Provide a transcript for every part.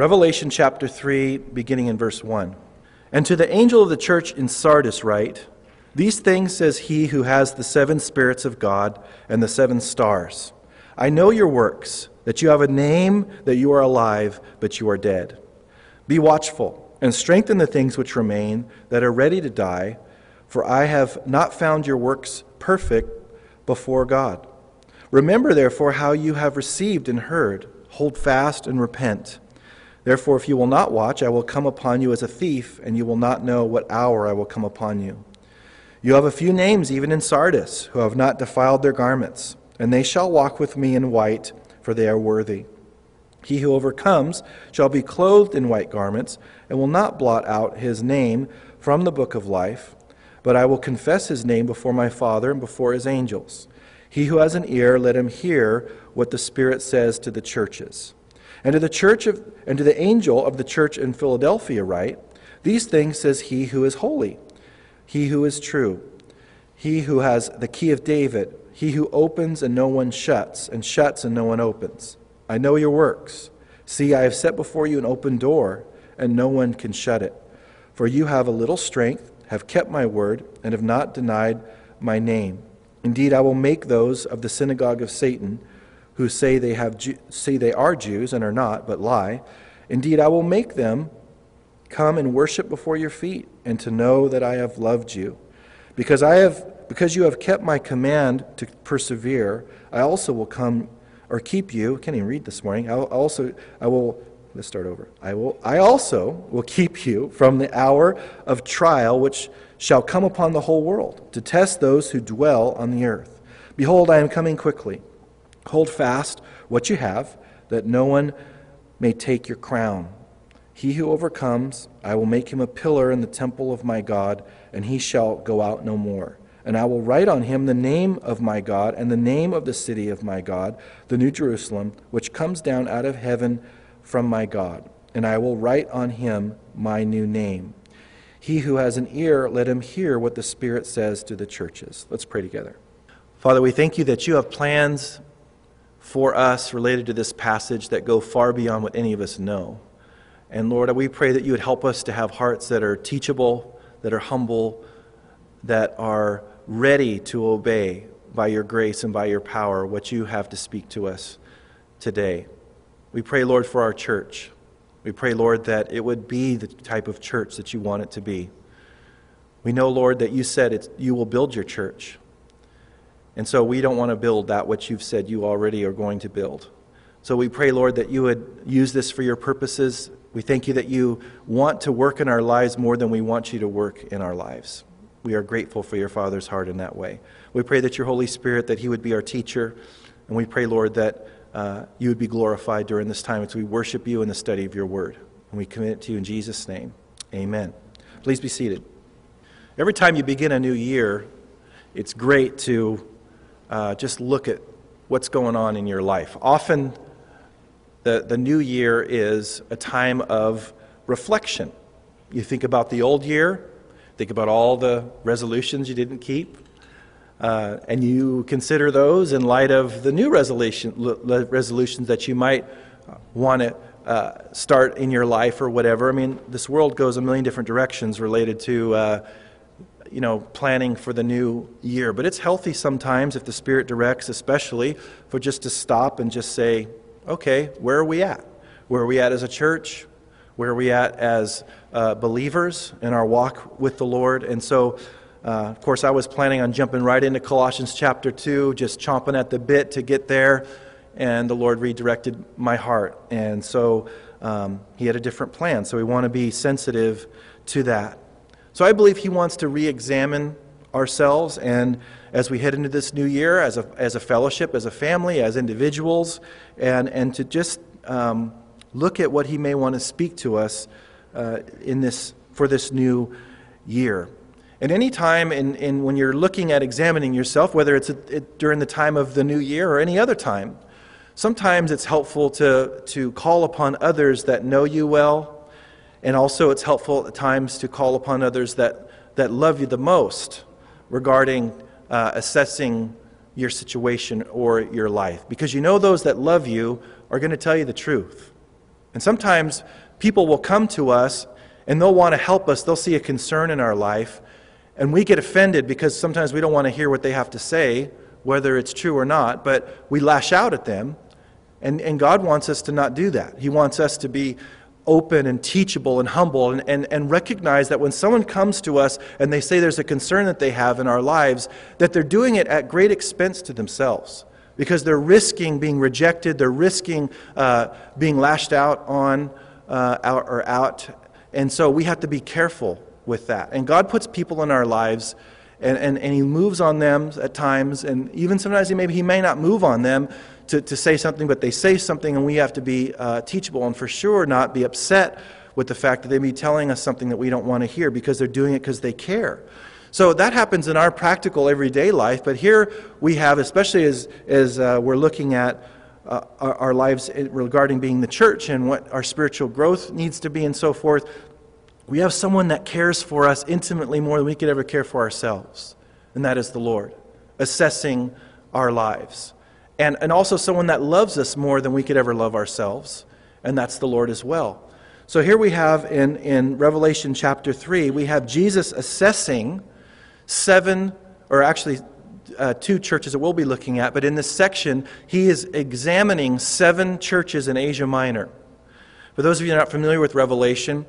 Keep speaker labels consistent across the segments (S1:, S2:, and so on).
S1: Revelation chapter 3, beginning in verse 1. And to the angel of the church in Sardis write, These things says he who has the seven spirits of God and the seven stars. I know your works, that you have a name, that you are alive, but you are dead. Be watchful and strengthen the things which remain that are ready to die, for I have not found your works perfect before God. Remember, therefore, how you have received and heard. Hold fast and repent. Therefore, if you will not watch, I will come upon you as a thief, and you will not know what hour I will come upon you. You have a few names, even in Sardis, who have not defiled their garments, and they shall walk with me in white, for they are worthy. He who overcomes shall be clothed in white garments, and will not blot out his name from the book of life, but I will confess his name before my Father and before his angels. He who has an ear, let him hear what the Spirit says to the churches. And to the church of, and to the angel of the church in Philadelphia write, These things says he who is holy, he who is true, he who has the key of David, he who opens and no one shuts, and shuts and no one opens. I know your works. See, I have set before you an open door, and no one can shut it. For you have a little strength, have kept my word, and have not denied my name. Indeed, I will make those of the synagogue of Satan who say they, have, say they are Jews and are not, but lie. Indeed, I will make them come and worship before your feet, and to know that I have loved you. Because, I have, because you have kept my command to persevere, I also will come or keep you. I can't even read this morning. I will also I will let's start over. I will I also will keep you from the hour of trial which shall come upon the whole world to test those who dwell on the earth. Behold, I am coming quickly. Hold fast what you have, that no one may take your crown. He who overcomes, I will make him a pillar in the temple of my God, and he shall go out no more. And I will write on him the name of my God and the name of the city of my God, the New Jerusalem, which comes down out of heaven from my God. And I will write on him my new name. He who has an ear, let him hear what the Spirit says to the churches. Let's pray together. Father, we thank you that you have plans for us related to this passage that go far beyond what any of us know. And Lord, we pray that you would help us to have hearts that are teachable, that are humble, that are ready to obey by your grace and by your power what you have to speak to us today. We pray, Lord, for our church. We pray, Lord, that it would be the type of church that you want it to be. We know, Lord, that you said you will build your church. And so we don't want to build that which you've said you already are going to build. So we pray, Lord, that you would use this for your purposes. We thank you that you want to work in our lives more than we want you to work in our lives. We are grateful for your Father's heart in that way. We pray that your Holy Spirit, that he would be our teacher. And we pray, Lord, that uh, you would be glorified during this time as we worship you in the study of your word. And we commit it to you in Jesus' name. Amen. Please be seated. Every time you begin a new year, it's great to uh, just look at what's going on in your life. Often, the, the new year is a time of reflection. You think about the old year, think about all the resolutions you didn't keep, uh, and you consider those in light of the new resolution, resolutions that you might want to uh, start in your life or whatever. I mean, this world goes a million different directions related to uh, you know, planning for the new year. But it's healthy sometimes if the Spirit directs, especially for just to stop and just say, okay, where are we at? Where are we at as a church? Where are we at as uh, believers in our walk with the Lord? And so, uh, of course, I was planning on jumping right into Colossians chapter 2, just chomping at the bit to get there. And the Lord redirected my heart. And so um, He had a different plan. So we want to be sensitive to that. So I believe he wants to re examine ourselves and as we head into this new year as a, as a fellowship, as a family, as individuals, and, and to just um, look at what he may want to speak to us uh, in this, for this new year. And any time in, in when you're looking at examining yourself, whether it's a, it, during the time of the new year or any other time, sometimes it's helpful to, to call upon others that know you well and also, it's helpful at times to call upon others that, that love you the most regarding uh, assessing your situation or your life. Because you know those that love you are going to tell you the truth. And sometimes people will come to us and they'll want to help us. They'll see a concern in our life. And we get offended because sometimes we don't want to hear what they have to say, whether it's true or not, but we lash out at them. And, and God wants us to not do that. He wants us to be open and teachable and humble and, and, and recognize that when someone comes to us and they say there's a concern that they have in our lives, that they're doing it at great expense to themselves because they're risking being rejected, they're risking uh, being lashed out on uh, out, or out. And so we have to be careful with that. And God puts people in our lives. And, and, and he moves on them at times, and even sometimes he maybe he may not move on them, to, to say something, but they say something, and we have to be uh, teachable and for sure not be upset with the fact that they be telling us something that we don't want to hear because they're doing it because they care. So that happens in our practical everyday life, but here we have, especially as, as uh, we're looking at uh, our, our, lives regarding being the church and what our spiritual growth needs to be and so forth, we have someone that cares for us intimately more than we could ever care for ourselves, and that is the Lord, assessing our lives and, and also someone that loves us more than we could ever love ourselves, and that's the Lord as well. So here we have in, in Revelation chapter 3, we have Jesus assessing seven, or actually uh, two churches that we'll be looking at, but in this section, he is examining seven churches in Asia Minor. For those of you not familiar with Revelation,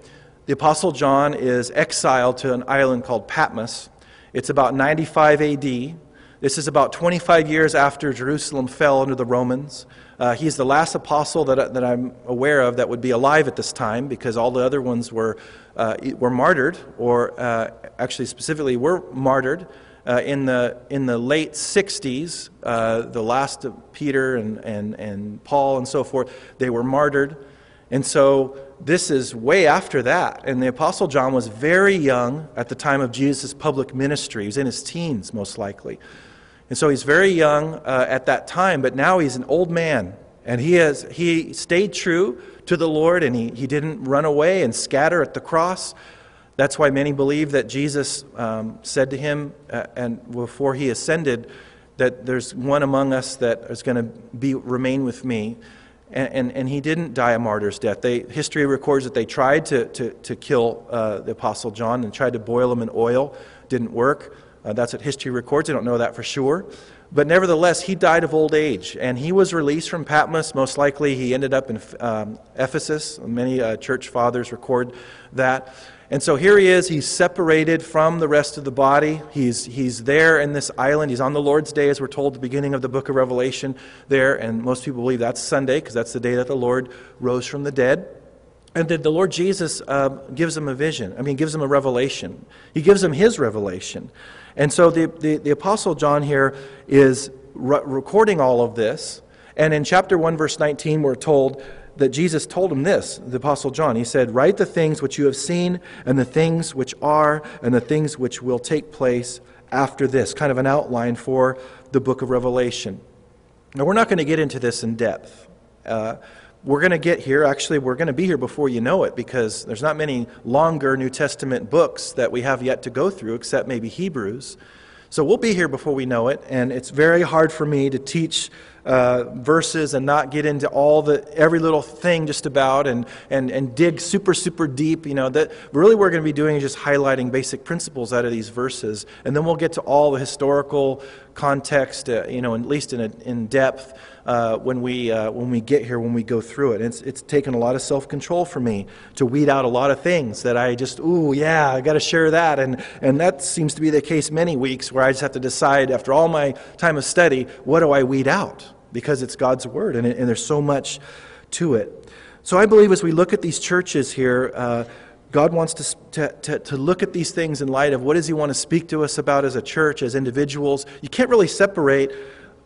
S1: the Apostle John is exiled to an island called Patmos. It's about 95 AD. This is about 25 years after Jerusalem fell under the Romans. Uh, he's the last apostle that, that I'm aware of that would be alive at this time because all the other ones were, uh, were martyred, or uh, actually specifically were martyred. Uh, in, the, in the late 60s, uh, the last of Peter and, and, and Paul and so forth, they were martyred. And so this is way after that. And the Apostle John was very young at the time of Jesus' public ministry. He was in his teens, most likely. And so he's very young uh, at that time, but now he's an old man. And he, has, he stayed true to the Lord and he, he didn't run away and scatter at the cross. That's why many believe that Jesus um, said to him, uh, and before he ascended, that there's one among us that is going to be remain with me. And, and, and, he didn't die a martyr's death. They, history records that they tried to, to, to kill uh, the Apostle John and tried to boil him in oil. Didn't work. Uh, that's what history records. I don't know that for sure. But nevertheless, he died of old age, and he was released from Patmos. Most likely, he ended up in um, Ephesus. Many uh, church fathers record that. And so here he is. He's separated from the rest of the body. He's, he's there in this island. He's on the Lord's Day, as we're told the beginning of the book of Revelation there. And most people believe that's Sunday because that's the day that the Lord rose from the dead. And then the Lord Jesus uh, gives him a vision. I mean, gives him a revelation. He gives him his revelation. And so the, the, the Apostle John here is re- recording all of this. And in chapter 1, verse 19, we're told that Jesus told him this, the Apostle John. He said, Write the things which you have seen, and the things which are, and the things which will take place after this. Kind of an outline for the book of Revelation. Now, we're not going to get into this in depth. Uh, we're going to get here. Actually, we're going to be here before you know it because there's not many longer New Testament books that we have yet to go through, except maybe Hebrews. So we'll be here before we know it, and it's very hard for me to teach uh, verses and not get into all the every little thing just about and, and, and dig super super deep you know that really we're going to be doing is just highlighting basic principles out of these verses and then we'll get to all the historical context uh, you know at least in, a, in depth uh, when, we, uh, when we get here, when we go through it. It's, it's taken a lot of self control for me to weed out a lot of things that I just, ooh, yeah, I got to share that. And, and that seems to be the case many weeks where I just have to decide after all my time of study, what do I weed out? Because it's God's Word and, it, and there's so much to it. So I believe as we look at these churches here, uh, God wants to, to, to, to, look at these things in light of what does He want to speak to us about as a church, as individuals. You can't really separate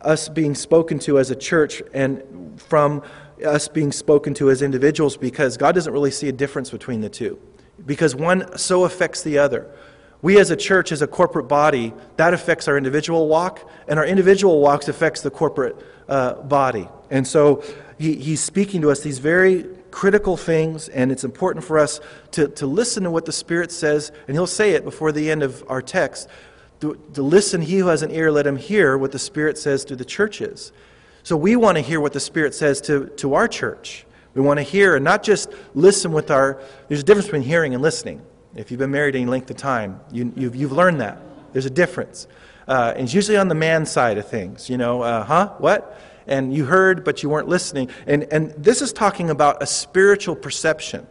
S1: us being spoken to as a church and from us being spoken to as individuals because God doesn't really see a difference between the two. Because one so affects the other. We as a church, as a corporate body, that affects our individual walk, and our individual walks affects the corporate uh, body. And so he, he's speaking to us these very critical things, and it's important for us to, to listen to what the Spirit says, and he'll say it before the end of our text to, to listen, he who has an ear, let him hear what the Spirit says to the churches. So we want to hear what the Spirit says to, to our church. We want to hear and not just listen with our. There's a difference between hearing and listening. If you've been married any length of time, you, you've, you've learned that. There's a difference. Uh, and it's usually on the man side of things. You know, uh, huh? What? And you heard, but you weren't listening. And, and this is talking about a spiritual perception.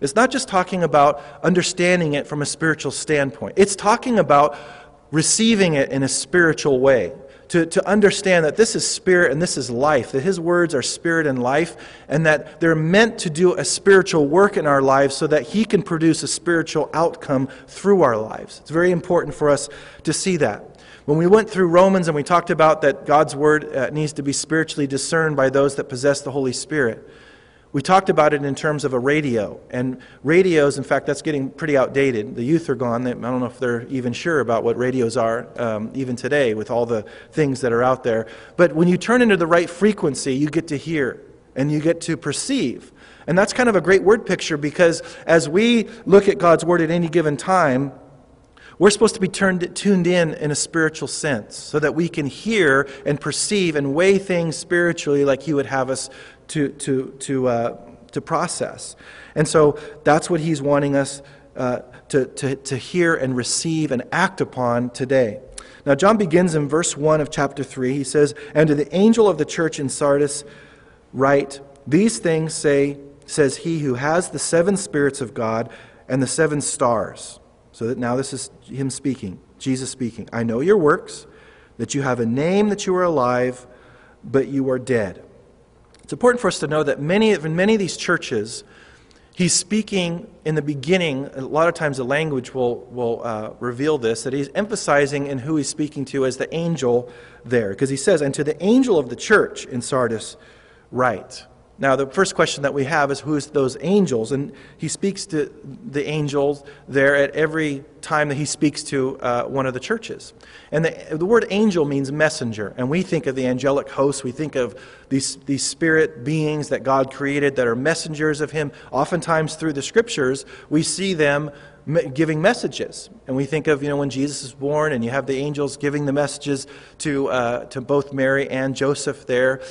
S1: It's not just talking about understanding it from a spiritual standpoint, it's talking about receiving it in a spiritual way to, to understand that this is spirit and this is life, that his words are spirit and life, and that they're meant to do a spiritual work in our lives so that he can produce a spiritual outcome through our lives. It's very important for us to see that. When we went through Romans and we talked about that God's word uh, needs to be spiritually discerned by those that possess the Holy Spirit, we talked about it in terms of a radio. And radios, in fact, that's getting pretty outdated. The youth are gone. I don't know if they're even sure about what radios are, um, even today, with all the things that are out there. But when you turn into the right frequency, you get to hear and you get to perceive. And that's kind of a great word picture because as we look at God's word at any given time, we're supposed to be turned, tuned in in a spiritual sense so that we can hear and perceive and weigh things spiritually like He would have us to, to, to, uh, to process. And so that's what he's wanting us uh, to, to, to hear and receive and act upon today. Now, John begins in verse 1 of chapter 3. He says, And to the angel of the church in Sardis, write, These things say, says he who has the seven spirits of God and the seven stars. So that now this is him speaking, Jesus speaking. I know your works, that you have a name that you are alive, but you are dead. It's important for us to know that many, in many of these churches, he's speaking in the beginning. A lot of times the language will, will uh, reveal this, that he's emphasizing in who he's speaking to as the angel there. Because he says, And to the angel of the church in Sardis, write. Now, the first question that we have is who's those angels? And he speaks to the angels there at every time that he speaks to uh, one of the churches. And the, the word angel means messenger. And we think of the angelic hosts, we think of these, these spirit beings that God created that are messengers of him. Oftentimes, through the scriptures, we see them giving messages. And we think of, you know, when Jesus is born and you have the angels giving the messages to, uh, to both Mary and Joseph there.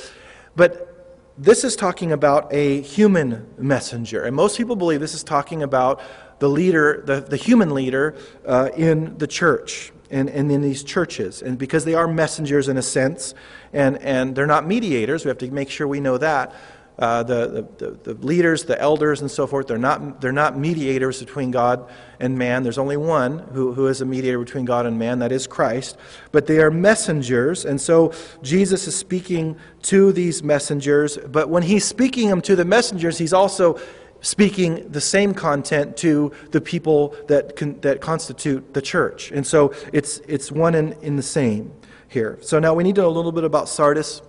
S1: But this is talking about a human messenger. And most people believe this is talking about the leader, the, the human leader uh, in the church and, and in these churches. And because they are messengers in a sense, and, and they're not mediators, we have to make sure we know that. Uh, the, the, the, leaders, the elders, and so forth, they're not, they're not mediators between God and man. There's only one who, who is a mediator between God and man, that is Christ. But they are messengers, and so Jesus is speaking to these messengers. But when he's speaking them to the messengers, he's also speaking the same content to the people that, con, that constitute the church. And so it's, it's one in, in the same here. So now we need to know a little bit about Sardis.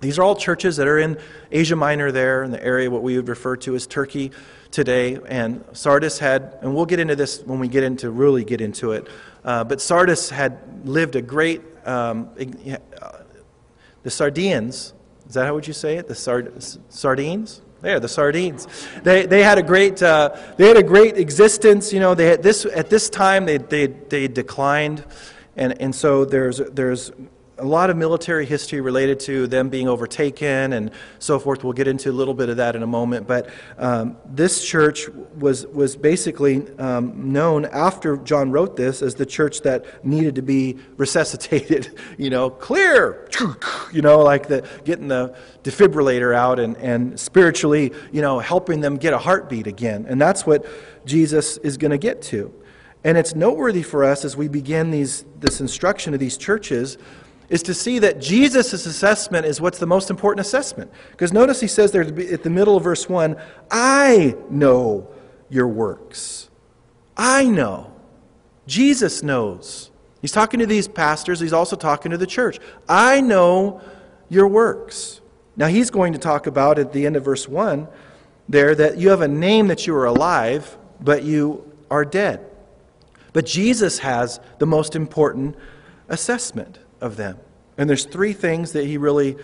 S1: These are all churches that are in Asia Minor, there in the area what we would refer to as Turkey today. And Sardis had, and we'll get into this when we get into really get into it. Uh, but Sardis had lived a great. Um, uh, the Sardians, is that how would you say it? The sard, sardines. There, the sardines. They, they had a great uh, they had a great existence. You know, they had this at this time they they they declined, and and so there's there's a lot of military history related to them being overtaken and so forth. We'll get into a little bit of that in a moment. But um, this church was, was basically um, known after John wrote this as the church that needed to be resuscitated, you know, clear, you know, like the, getting the defibrillator out and, and spiritually, you know, helping them get a heartbeat again. And that's what Jesus is going to get to. And it's noteworthy for us as we begin these, this instruction of these churches is to see that Jesus' assessment is what's the most important assessment. Because notice he says there at the middle of verse 1 I know your works. I know. Jesus knows. He's talking to these pastors, he's also talking to the church. I know your works. Now he's going to talk about at the end of verse 1 there that you have a name that you are alive, but you are dead. But Jesus has the most important assessment of them. And there's three things that he really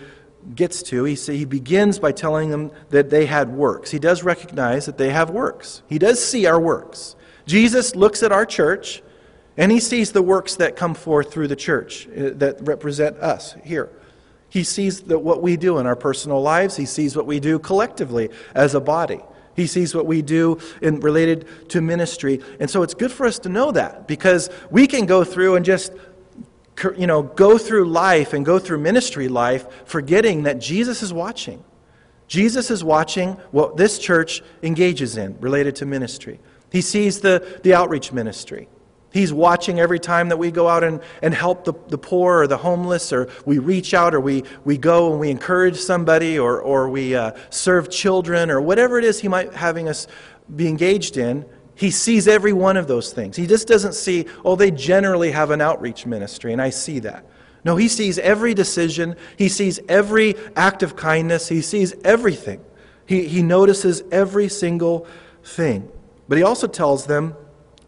S1: gets to. He, he begins by telling them that they had works. He does recognize that they have works. He does see our works. Jesus looks at our church and he sees the works that come forth through the church uh, that represent us here. He sees that what we do in our personal lives, he sees what we do collectively as a body. He sees what we do in related to ministry. And so it's good for us to know that because we can go through and just you know, go through life and go through ministry life forgetting that Jesus is watching. Jesus is watching what this church engages in related to ministry. He sees the, the outreach ministry. He's watching every time that we go out and, and help the, the poor or the homeless, or we reach out, or we, we go and we encourage somebody, or, or we uh, serve children, or whatever it is He might having us be engaged in. He sees every one of those things. He just doesn't see, oh, they generally have an outreach ministry, and I see that. No, he sees every decision, he sees every act of kindness, he sees everything. He, he notices every single thing. But he also tells them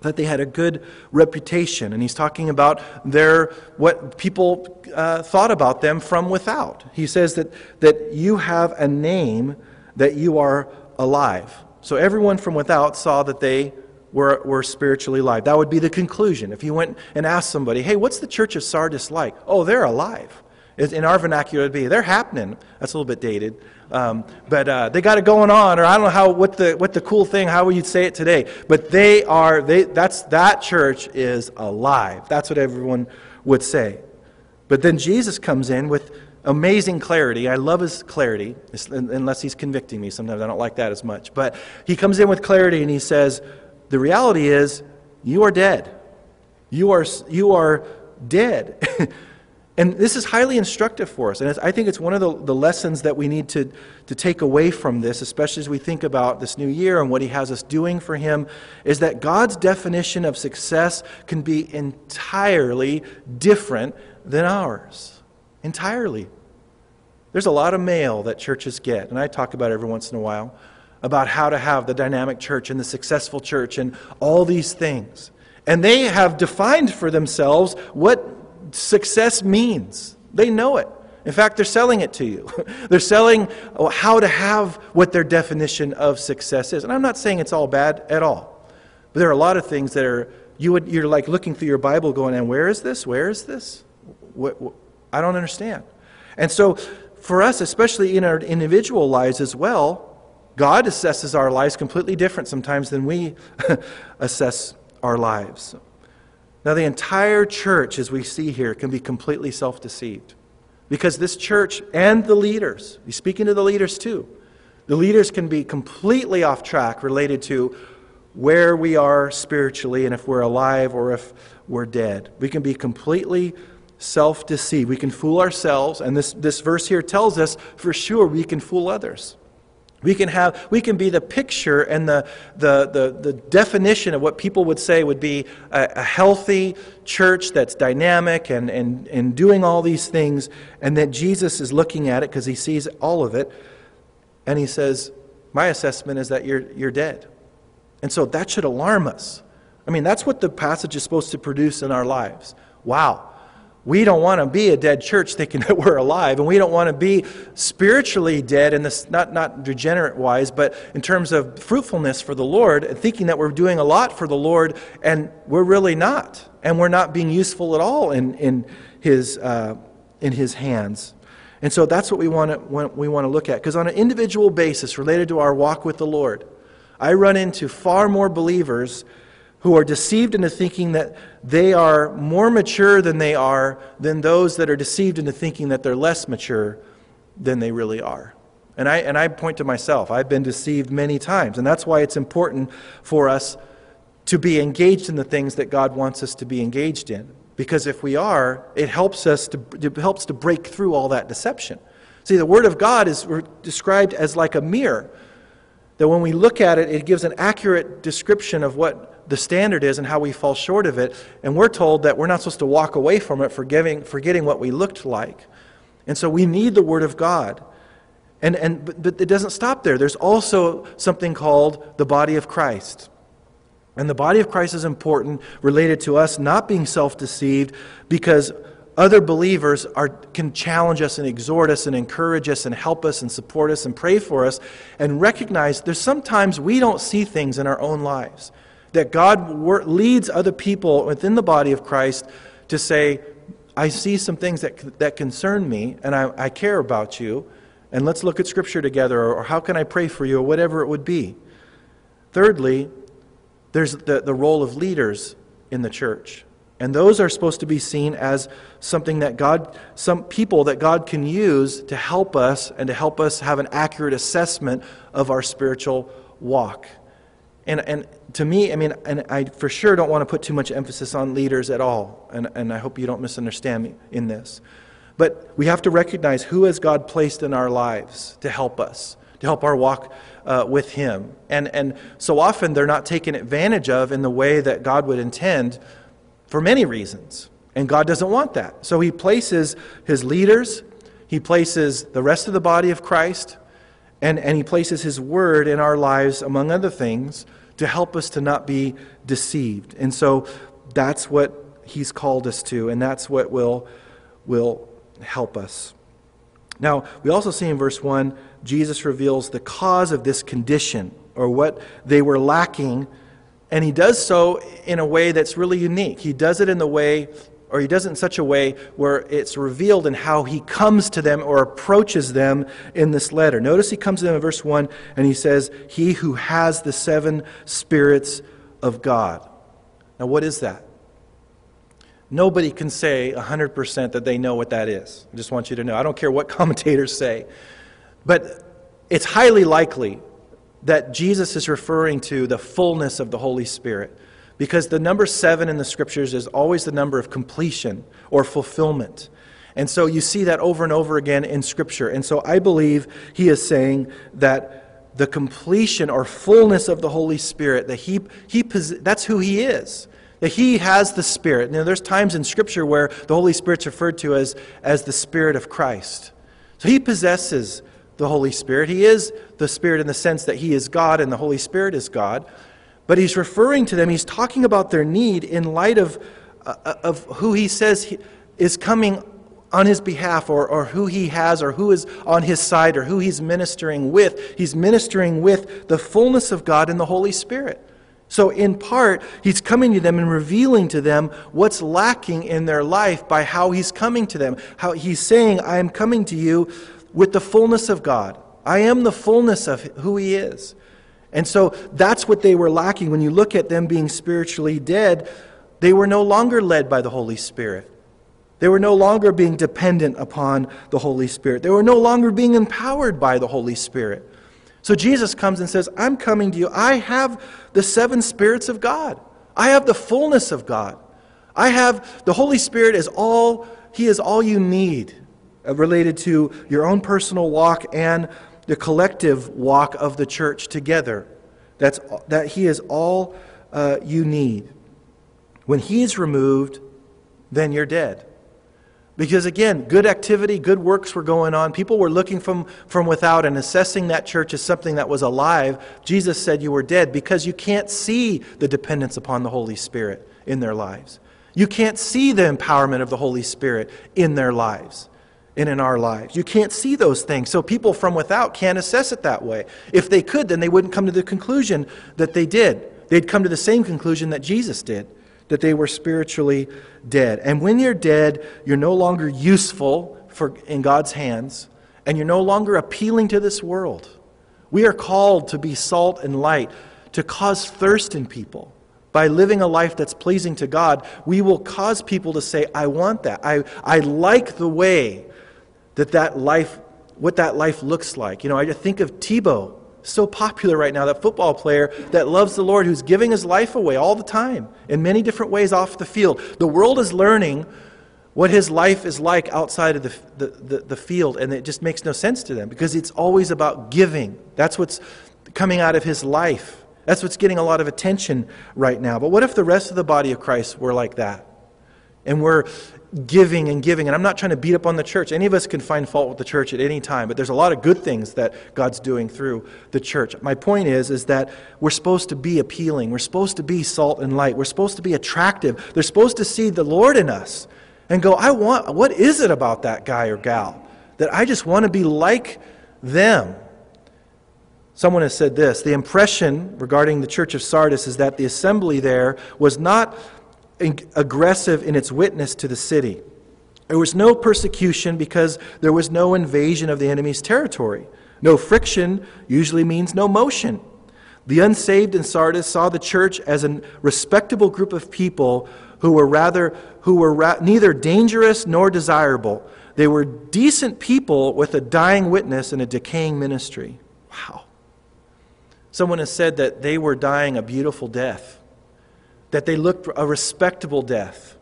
S1: that they had a good reputation. And he's talking about their, what people uh, thought about them from without. He says that, that you have a name that you are alive. So everyone from without saw that they were, were spiritually alive. That would be the conclusion. If you went and asked somebody, hey, what's the church of Sardis like? Oh, they're alive. In our vernacular, it'd be, they're happening. That's a little bit dated. Um, but uh, they got it going on, or I don't know how what the what the cool thing, how would you say it today? But they are they that's that church is alive. That's what everyone would say. But then Jesus comes in with amazing clarity. I love his clarity, unless he's convicting me. Sometimes I don't like that as much. But he comes in with clarity and he says, The reality is, you are dead. You are, you are dead. And this is highly instructive for us. And I think it's one of the, the lessons that we need to, to take away from this, especially as we think about this new year and what He has us doing for Him, is that God's definition of success can be entirely different than ours. Entirely. There's a lot of mail that churches get, and I talk about every once in a while about how to have the dynamic church and the successful church and all these things. And they have defined for themselves what success means. They know it. In fact, they're selling it to you. they're selling how to have what their definition of success is. And I'm not saying it's all bad at all. But there are a lot of things that are, you would, you're like looking through your Bible going, and where is this? Where is this? What, what? I don't understand. And so, for us, especially in our individual lives as well, God assesses our lives completely different sometimes than we assess our lives. Now, the entire church, as we see here, can be completely self deceived. Because this church and the leaders, he's speaking to the leaders too, the leaders can be completely off track related to where we are spiritually and if we're alive or if we're dead. We can be completely self deceived. We can fool ourselves, and this, this verse here tells us for sure we can fool others. We can, have, we can be the picture and the, the, the, the definition of what people would say would be a, a healthy church that's dynamic and, and, and doing all these things, and that Jesus is looking at it because he sees all of it, and he says, My assessment is that you're, you're dead. And so that should alarm us. I mean, that's what the passage is supposed to produce in our lives. Wow. We don't want to be a dead church thinking that we're alive, and we don't want to be spiritually dead in this not not degenerate wise, but in terms of fruitfulness for the Lord, and thinking that we're doing a lot for the Lord, and we're really not, and we're not being useful at all in in His uh, in His hands. And so that's what we want to we want to look at, because on an individual basis, related to our walk with the Lord, I run into far more believers who are deceived into thinking that they are more mature than they are than those that are deceived into thinking that they're less mature than they really are. And I, and I point to myself. I've been deceived many times. And that's why it's important for us to be engaged in the things that God wants us to be engaged in. Because if we are, it helps us to, it helps to break through all that deception. See, the Word of God is described as like a mirror. That when we look at it, it gives an accurate description of what the standard is and how we fall short of it. And we're told that we're not supposed to walk away from it forgetting, forgetting what we looked like. And so we need the Word of God. And, and, but, but it doesn't stop there. There's also something called the body of Christ. And the body of Christ is important, related to us not being self deceived, because other believers are, can challenge us and exhort us and encourage us and help us and support us and pray for us and recognize there's sometimes we don't see things in our own lives that God leads other people within the body of Christ to say, I see some things that, that concern me, and I, I care about you, and let's look at Scripture together, or, or how can I pray for you, or whatever it would be. Thirdly, there's the, the role of leaders in the church. And those are supposed to be seen as something that God, some people that God can use to help us and to help us have an accurate assessment of our spiritual walk. And, and to me, I mean, and I for sure don't want to put too much emphasis on leaders at all. And, and I hope you don't misunderstand me in this. But we have to recognize who has God placed in our lives to help us, to help our walk uh, with Him. And, and so often they're not taken advantage of in the way that God would intend for many reasons. And God doesn't want that. So He places His leaders, He places the rest of the body of Christ, and, and He places His Word in our lives, among other things, to help us to not be deceived. And so that's what He's called us to, and that's what will, will help us. Now, we also see in verse 1, Jesus reveals the cause of this condition, or what they were lacking and he does so in a way that's really unique. He does it in the way, or he does it in such a way where it's revealed in how he comes to them or approaches them in this letter. Notice he comes to them in verse 1 and he says, He who has the seven spirits of God. Now, what is that? Nobody can say 100% that they know what that is. I just want you to know. I don't care what commentators say. But it's highly likely that Jesus is referring to the fullness of the Holy Spirit. Because the number seven in the scriptures is always the number of completion or fulfillment. And so you see that over and over again in Scripture. And so I believe he is saying that the completion or fullness of the Holy Spirit, that he, he that's who he is. That he has the Spirit. Now, there's times in Scripture where the Holy Spirit's referred to as, as the Spirit of Christ. So he possesses the Holy Spirit. He is the Spirit in the sense that He is God and the Holy Spirit is God. But He's referring to them, He's talking about their need in light of, uh, of who He says he is coming on His behalf or, or who He has or who is on His side or who He's ministering with. He's ministering with the fullness of God and the Holy Spirit. So, in part, he's coming to them and revealing to them what's lacking in their life by how he's coming to them. How he's saying, I am coming to you with the fullness of God. I am the fullness of who He is. And so that's what they were lacking. When you look at them being spiritually dead, they were no longer led by the Holy Spirit. They were no longer being dependent upon the Holy Spirit. They were no longer being empowered by the Holy Spirit. So Jesus comes and says, I'm coming to you. I have the seven spirits of God. I have the fullness of God. I have the Holy Spirit is all, He is all you need. Uh, related to your own personal walk and the collective walk of the church together. That's, that He is all uh, you need. When He is removed, then you're dead. Because again, good activity, good works were going on. People were looking from, from without and assessing that church as something that was alive. Jesus said you were dead because you can't see the dependence upon the Holy Spirit in their lives. You can't see the empowerment of the Holy Spirit in their lives and in our lives. You can't see those things, so people from without can't assess it that way. If they could, then they wouldn't come to the conclusion that they did. They'd come to the same conclusion that Jesus did that they were spiritually dead. And when you're dead, you're no longer useful for, in God's hands, and you're no longer appealing to this world. We are called to be salt and light, to cause thirst in people. By living a life that's pleasing to God, we will cause people to say, I want that. I, I like the way that that life, what that life looks like. You know, I think of Tebow, so popular right now, that football player that loves the Lord, who's giving his life away all the time in many different ways off the field. The world is learning what his life is like outside of the, the, the, the field, and it just makes no sense to them because it's always about giving. That's what's coming out of his life. That's what's getting a lot of attention right now. But what if the rest of the body of Christ were like that? And we're giving and giving. And I'm not trying to beat up on the church. Any of us can find fault with the church at any time, but there's a lot of good things that God's doing through the church. My point is, is that we're supposed to be appealing. We're supposed to be salt and light. We're supposed to be attractive. They're supposed to see the Lord in us and go, I want, what is it about that guy or gal that I just want to be like them? Someone has said this the impression regarding the church of Sardis is that the assembly there was not aggressive in its witness to the city. There was no persecution because there was no invasion of the enemy's territory. No friction usually means no motion. The unsaved in Sardis saw the church as a respectable group of people who were rather who were ra- neither dangerous nor desirable. They were decent people with a dying witness and a decaying ministry. Wow. Someone has said that they were dying a beautiful death, that they looked a respectable death.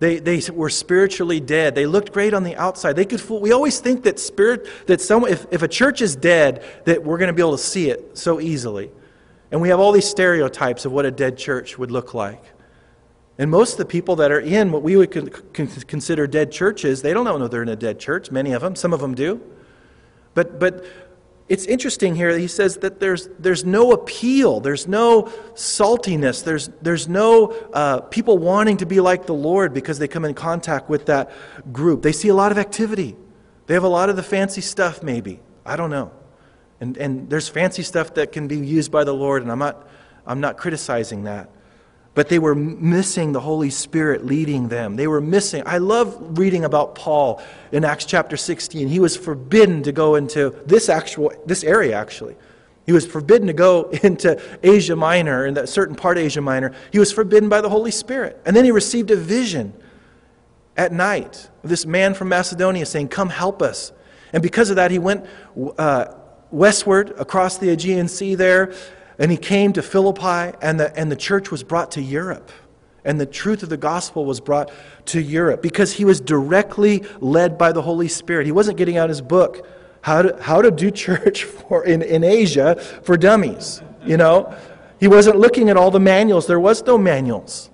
S1: They, they were spiritually dead. They looked great on the outside. They could fool. We always think that spirit that someone if, if a church is dead, that we're going to be able to see it so easily. And we have all these stereotypes of what a dead church would look like. And most of the people that are in what we would consider dead churches, they don't know they're in a dead church. Many of them, some of them do. But, but it's interesting here he says that there's, there's no appeal, there's no saltiness, there's, there's no uh, people wanting to be like the Lord because they come in contact with that group. They see a lot of activity, they have a lot of the fancy stuff, maybe. I don't know. And, and there's fancy stuff that can be used by the Lord, and I'm not, I'm not criticizing that but they were missing the Holy Spirit leading them. They were missing. I love reading about Paul in Acts chapter 16. He was forbidden to go into this actual this area actually. He was forbidden to go into Asia Minor, in that certain part of Asia Minor. He was forbidden by the Holy Spirit. And then he received a vision at night of this man from Macedonia saying, Come help us. And because of that, he went uh, westward across the Aegean Sea there and he came to Philippi, and the, and the church was brought to Europe. And the truth of the gospel was brought to Europe because he was directly led by the Holy Spirit. He wasn't getting out his book, How to, how to Do Church for, in, in Asia for Dummies. You know? He wasn't looking at all the manuals. There was no manuals.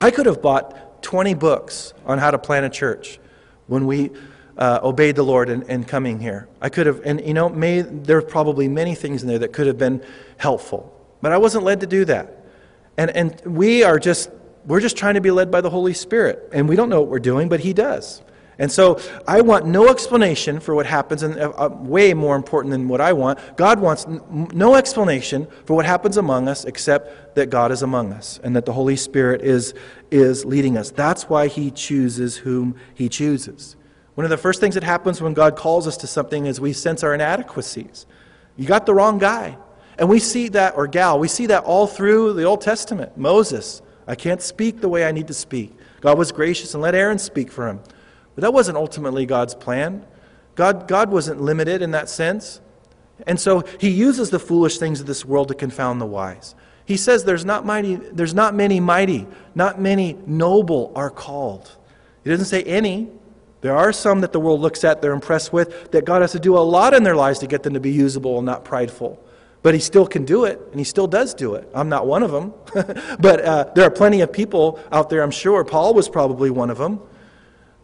S1: I could have bought 20 books on how to plan a church when we uh, obeyed the Lord and, coming here. I could have, and you know, may, there are probably many things in there that could have been helpful, but I wasn't led to do that. And, and we are just, we're just trying to be led by the Holy Spirit. And we don't know what we're doing, but He does. And so I want no explanation for what happens, and uh, uh way more important than what I want. God wants n- no explanation for what happens among us except that God is among us and that the Holy Spirit is, is leading us. That's why He chooses whom He chooses. One of the first things that happens when God calls us to something is we sense our inadequacies. You got the wrong guy. And we see that, or gal, we see that all through the Old Testament. Moses, I can't speak the way I need to speak. God was gracious and let Aaron speak for him. But that wasn't ultimately God's plan. God, God wasn't limited in that sense. And so he uses the foolish things of this world to confound the wise. He says there's not, mighty, there's not many mighty, not many noble are called. He doesn't say any. There are some that the world looks at, they're impressed with, that God has to do a lot in their lives to get them to be usable and not prideful. But He still can do it, and He still does do it. I'm not one of them. but uh, there are plenty of people out there, I'm sure. Paul was probably one of them.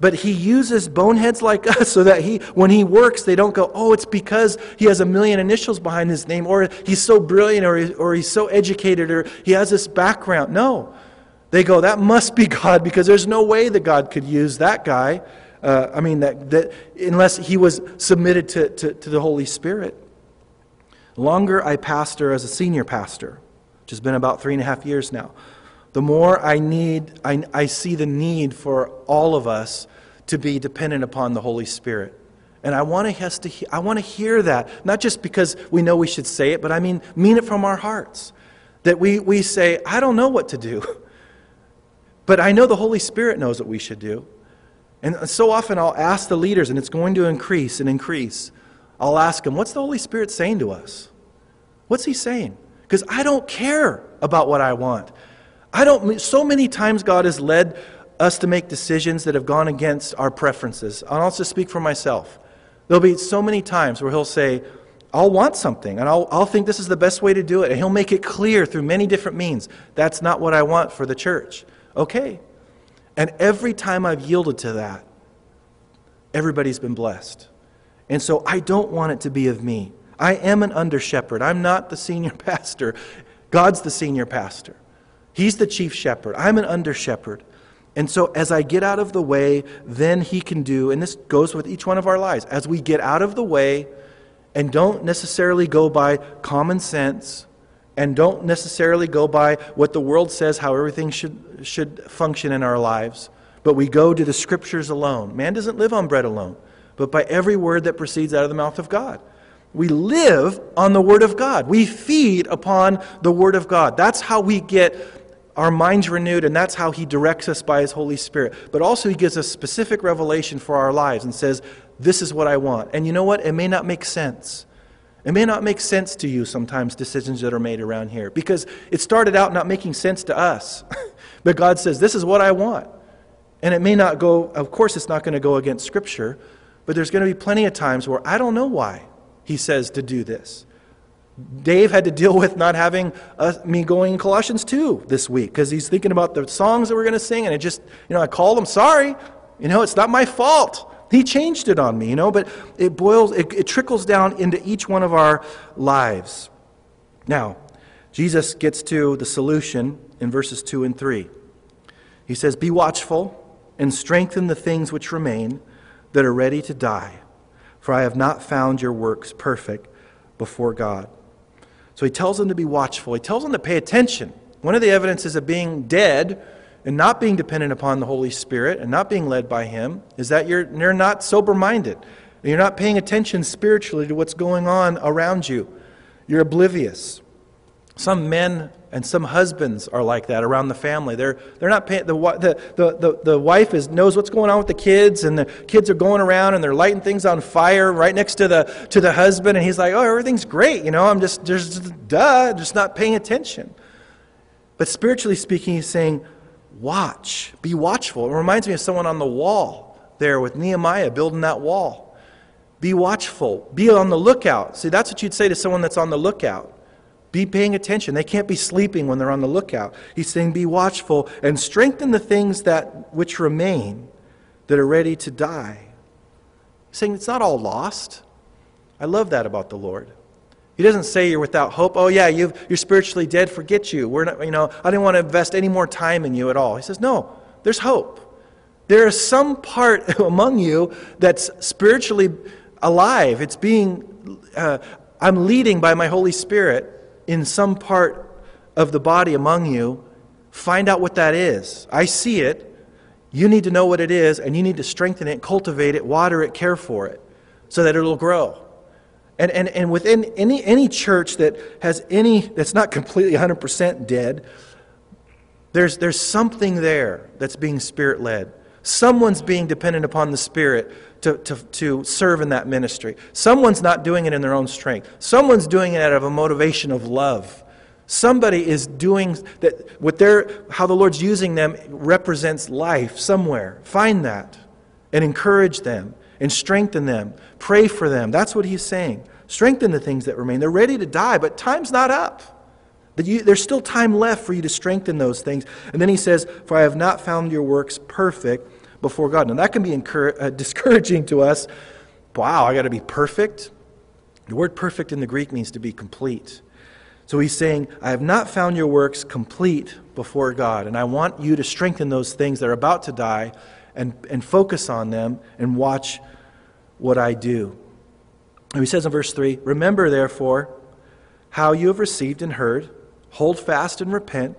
S1: But he uses boneheads like us so that he, when he works, they don't go, oh, it's because he has a million initials behind his name, or he's so brilliant, or, he, or he's so educated, or he has this background. No. They go, that must be God, because there's no way that God could use that guy uh, I mean, that, that unless he was submitted to, to, to the Holy Spirit. Longer I pastor as a senior pastor, which has been about three and a half years now, the more I need, I, I see the need for all of us to be dependent upon the Holy Spirit. And I want us to, I want to hear that, not just because we know we should say it, but I mean, mean it from our hearts. That we, we say, I don't know what to do, but I know the Holy Spirit knows what we should do. And so often I'll ask the leaders, and it's going to increase and increase. I'll ask them, What's the Holy Spirit saying to us? What's He saying? Because I don't care about what I want. I don't, so many times God has led us to make decisions that have gone against our preferences. I'll just speak for myself. There'll be so many times where He'll say, I'll want something, and I'll, I'll think this is the best way to do it. And He'll make it clear through many different means. That's not what I want for the church. Okay, and every time I've yielded to that, everybody's been blessed. And so I don't want it to be of me. I am an under shepherd. I'm not the senior pastor. God's the senior pastor. He's the chief shepherd. I'm an under shepherd. And so as I get out of the way, then he can do, and this goes with each one of our lives, as we get out of the way and don't necessarily go by common sense and don't necessarily go by what the world says how everything should, should function in our lives, but we go to the scriptures alone. Man doesn't live on bread alone, but by every word that proceeds out of the mouth of God. We live on the Word of God. We feed upon the Word of God. That's how we get our minds renewed, and that's how He directs us by His Holy Spirit. But also, He gives us specific revelation for our lives and says, This is what I want. And you know what? It may not make sense. It may not make sense to you sometimes, decisions that are made around here, because it started out not making sense to us. but God says, This is what I want. And it may not go, of course, it's not going to go against Scripture, but there's going to be plenty of times where I don't know why He says to do this. Dave had to deal with not having uh, me going in Colossians 2 this week because he's thinking about the songs that we're going to sing, and it just, you know, I called him, sorry, you know, it's not my fault. He changed it on me, you know, but it boils, it, it trickles down into each one of our lives. Now, Jesus gets to the solution in verses 2 and 3. He says, Be watchful and strengthen the things which remain that are ready to die, for I have not found your works perfect before God. So he tells them to be watchful. He tells them to pay attention. One of the evidences of being dead and not being dependent upon the Holy Spirit and not being led by Him is that you're, you're not sober minded. You're not paying attention spiritually to what's going on around you. You're oblivious. Some men and some husbands are like that around the family. They're, they're not paying, the, the, the, the, the wife is, knows what's going on with the kids, and the kids are going around and they're lighting things on fire right next to the, to the husband, and he's like, oh, everything's great, you know, I'm just, just, duh, just not paying attention. But spiritually speaking, he's saying, watch, be watchful. It reminds me of someone on the wall there with Nehemiah building that wall. Be watchful, be on the lookout. See, that's what you'd say to someone that's on the lookout. Be paying attention. They can't be sleeping when they're on the lookout. He's saying, Be watchful and strengthen the things that which remain that are ready to die. He's saying it's not all lost. I love that about the Lord. He doesn't say you're without hope. Oh yeah, you are spiritually dead. Forget you. We're not, you know, I didn't want to invest any more time in you at all. He says, no, there's hope. There is some part among you that's spiritually alive. It's being, uh, I'm leading by my Holy Spirit in some part of the body among you, find out what that is. I see it. You need to know what it is, and you need to strengthen it, cultivate it, water it, care for it, so that it'll grow. And, and, and within any, any church that has any, that's not completely 100% dead, there's, there's something there that's being spirit led. Someone's being dependent upon the Spirit to, to, to serve in that ministry. Someone's not doing it in their own strength. Someone's doing it out of a motivation of love. Somebody is doing that what their how the Lord's using them represents life somewhere. Find that and encourage them and strengthen them. Pray for them. That's what he's saying. Strengthen the things that remain. They're ready to die, but time's not up. There's still time left for you to strengthen those things. And then he says, For I have not found your works perfect before God. Now, that can be uh, discouraging to us. Wow, I got to be perfect. The word perfect in the Greek means to be complete. So he's saying, I have not found your works complete before God, and I want you to strengthen those things that are about to die and, and focus on them and watch what I do. And he says in verse 3 Remember, therefore, how you have received and heard, hold fast and repent.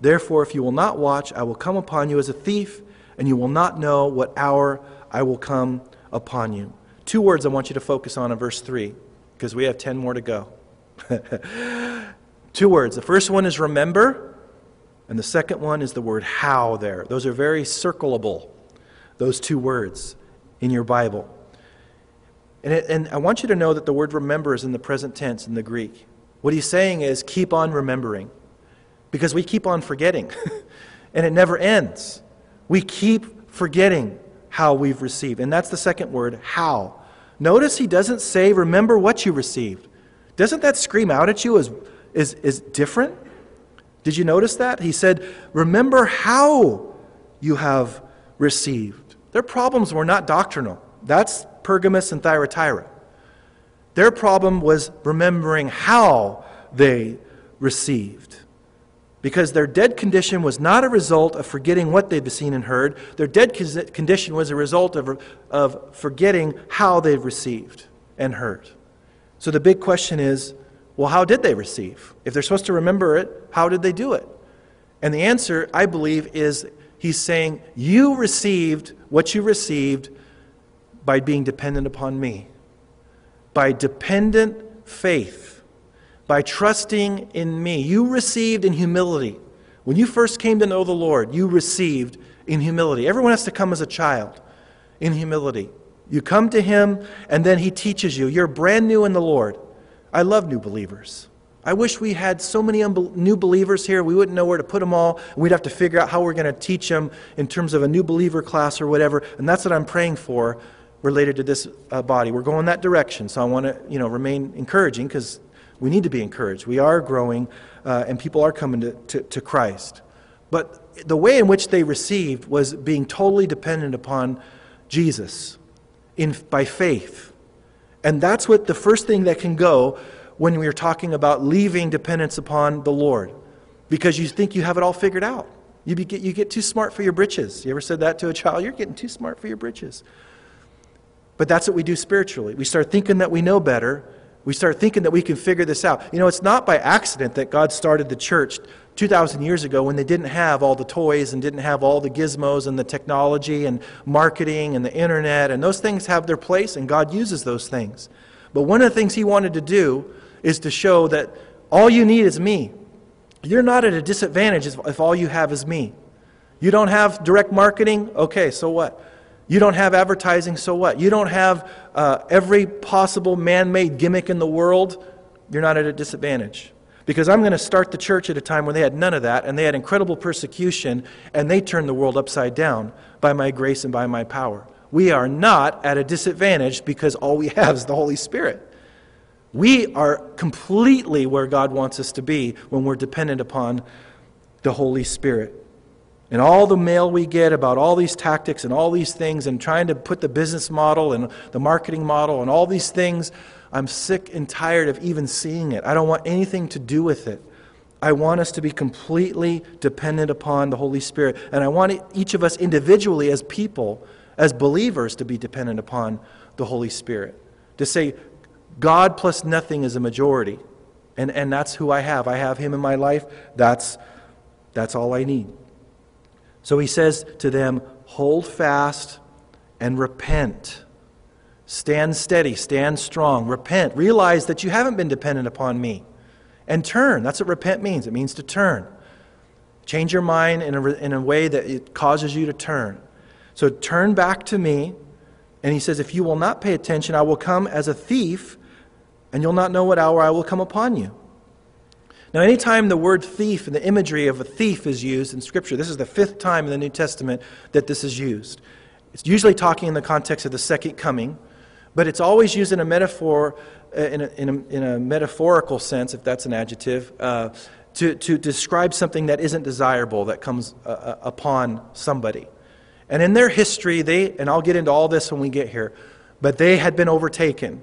S1: Therefore, if you will not watch, I will come upon you as a thief and you will not know what hour I will come upon you. Two words I want you to focus on in verse 3, because we have 10 more to go. Two words. The first one is remember, and the second one is the word how there. Those are very circleable, those two words in your Bible. And, it, and I want you to know that the word remember is in the present tense in the Greek. What he's saying is keep on remembering, because we keep on forgetting, and it never ends. We keep forgetting how we've received. And that's the second word, how. Notice he doesn't say, remember what you received. Doesn't that scream out at you as, as, as different? Did you notice that? He said, remember how you have received. Their problems were not doctrinal. That's Pergamos and Thyatira. Their problem was remembering how they received because their dead condition was not a result of forgetting what they'd seen and heard. Their dead condition was a result of, of forgetting how they've received and heard. So the big question is well, how did they receive? If they're supposed to remember it, how did they do it? And the answer, I believe, is he's saying, You received what you received by being dependent upon me, by dependent faith, by trusting in me. You received in humility. When you first came to know the Lord, you received in humility. Everyone has to come as a child in humility. You come to Him, and then He teaches you. You're brand new in the Lord. I love new believers. I wish we had so many new believers here, we wouldn't know where to put them all. We'd have to figure out how we're going to teach them in terms of a new believer class or whatever. And that's what I'm praying for related to this uh, body. We're going that direction. So I want to, you know, remain encouraging because we need to be encouraged. We are growing, uh, and people are coming to, to, to Christ. But the way in which they received was being totally dependent upon Jesus in, by faith. And that's what the first thing that can go when we are talking about leaving dependence upon the Lord because you think you have it all figured out. You, get, you get too smart for your britches. You ever said that to a child? You're getting too smart for your britches. But that's what we do spiritually. We start thinking that we know better. We start thinking that we can figure this out. You know, it's not by accident that God started the church 2,000 years ago when they didn't have all the toys and didn't have all the gizmos and the technology and marketing and the internet. And those things have their place, and God uses those things. But one of the things He wanted to do is to show that all you need is me. You're not at a disadvantage if all you have is me. You don't have direct marketing? Okay, so what? You don't have advertising, so what? You don't have uh, every possible man made gimmick in the world? You're not at a disadvantage. Because I'm going to start the church at a time when they had none of that, and they had incredible persecution, and they turned the world upside down by my grace and by my power. We are not at a disadvantage because all we have is the Holy Spirit. We are completely where God wants us to be when we're dependent upon the Holy Spirit. And all the mail we get about all these tactics and all these things and trying to put the business model and the marketing model and all these things, I'm sick and tired of even seeing it. I don't want anything to do with it. I want us to be completely dependent upon the Holy Spirit. And I want each of us individually, as people, as believers, to be dependent upon the Holy Spirit. To say, God plus nothing is a majority. And, and that's who I have. I have Him in my life. That's, that's all I need. So he says to them, Hold fast and repent. Stand steady, stand strong, repent. Realize that you haven't been dependent upon me. And turn. That's what repent means. It means to turn. Change your mind in a, in a way that it causes you to turn. So turn back to me. And he says, If you will not pay attention, I will come as a thief and you'll not know what hour I will come upon you. Now, anytime the word thief and the imagery of a thief is used in Scripture, this is the fifth time in the New Testament that this is used. It's usually talking in the context of the second coming, but it's always used in a metaphor, uh, in a, in a, in a metaphorical sense, if that's an adjective, uh, to, to describe something that isn't desirable that comes uh, uh, upon somebody. And in their history, they, and I'll get into all this when we get here, but they had been overtaken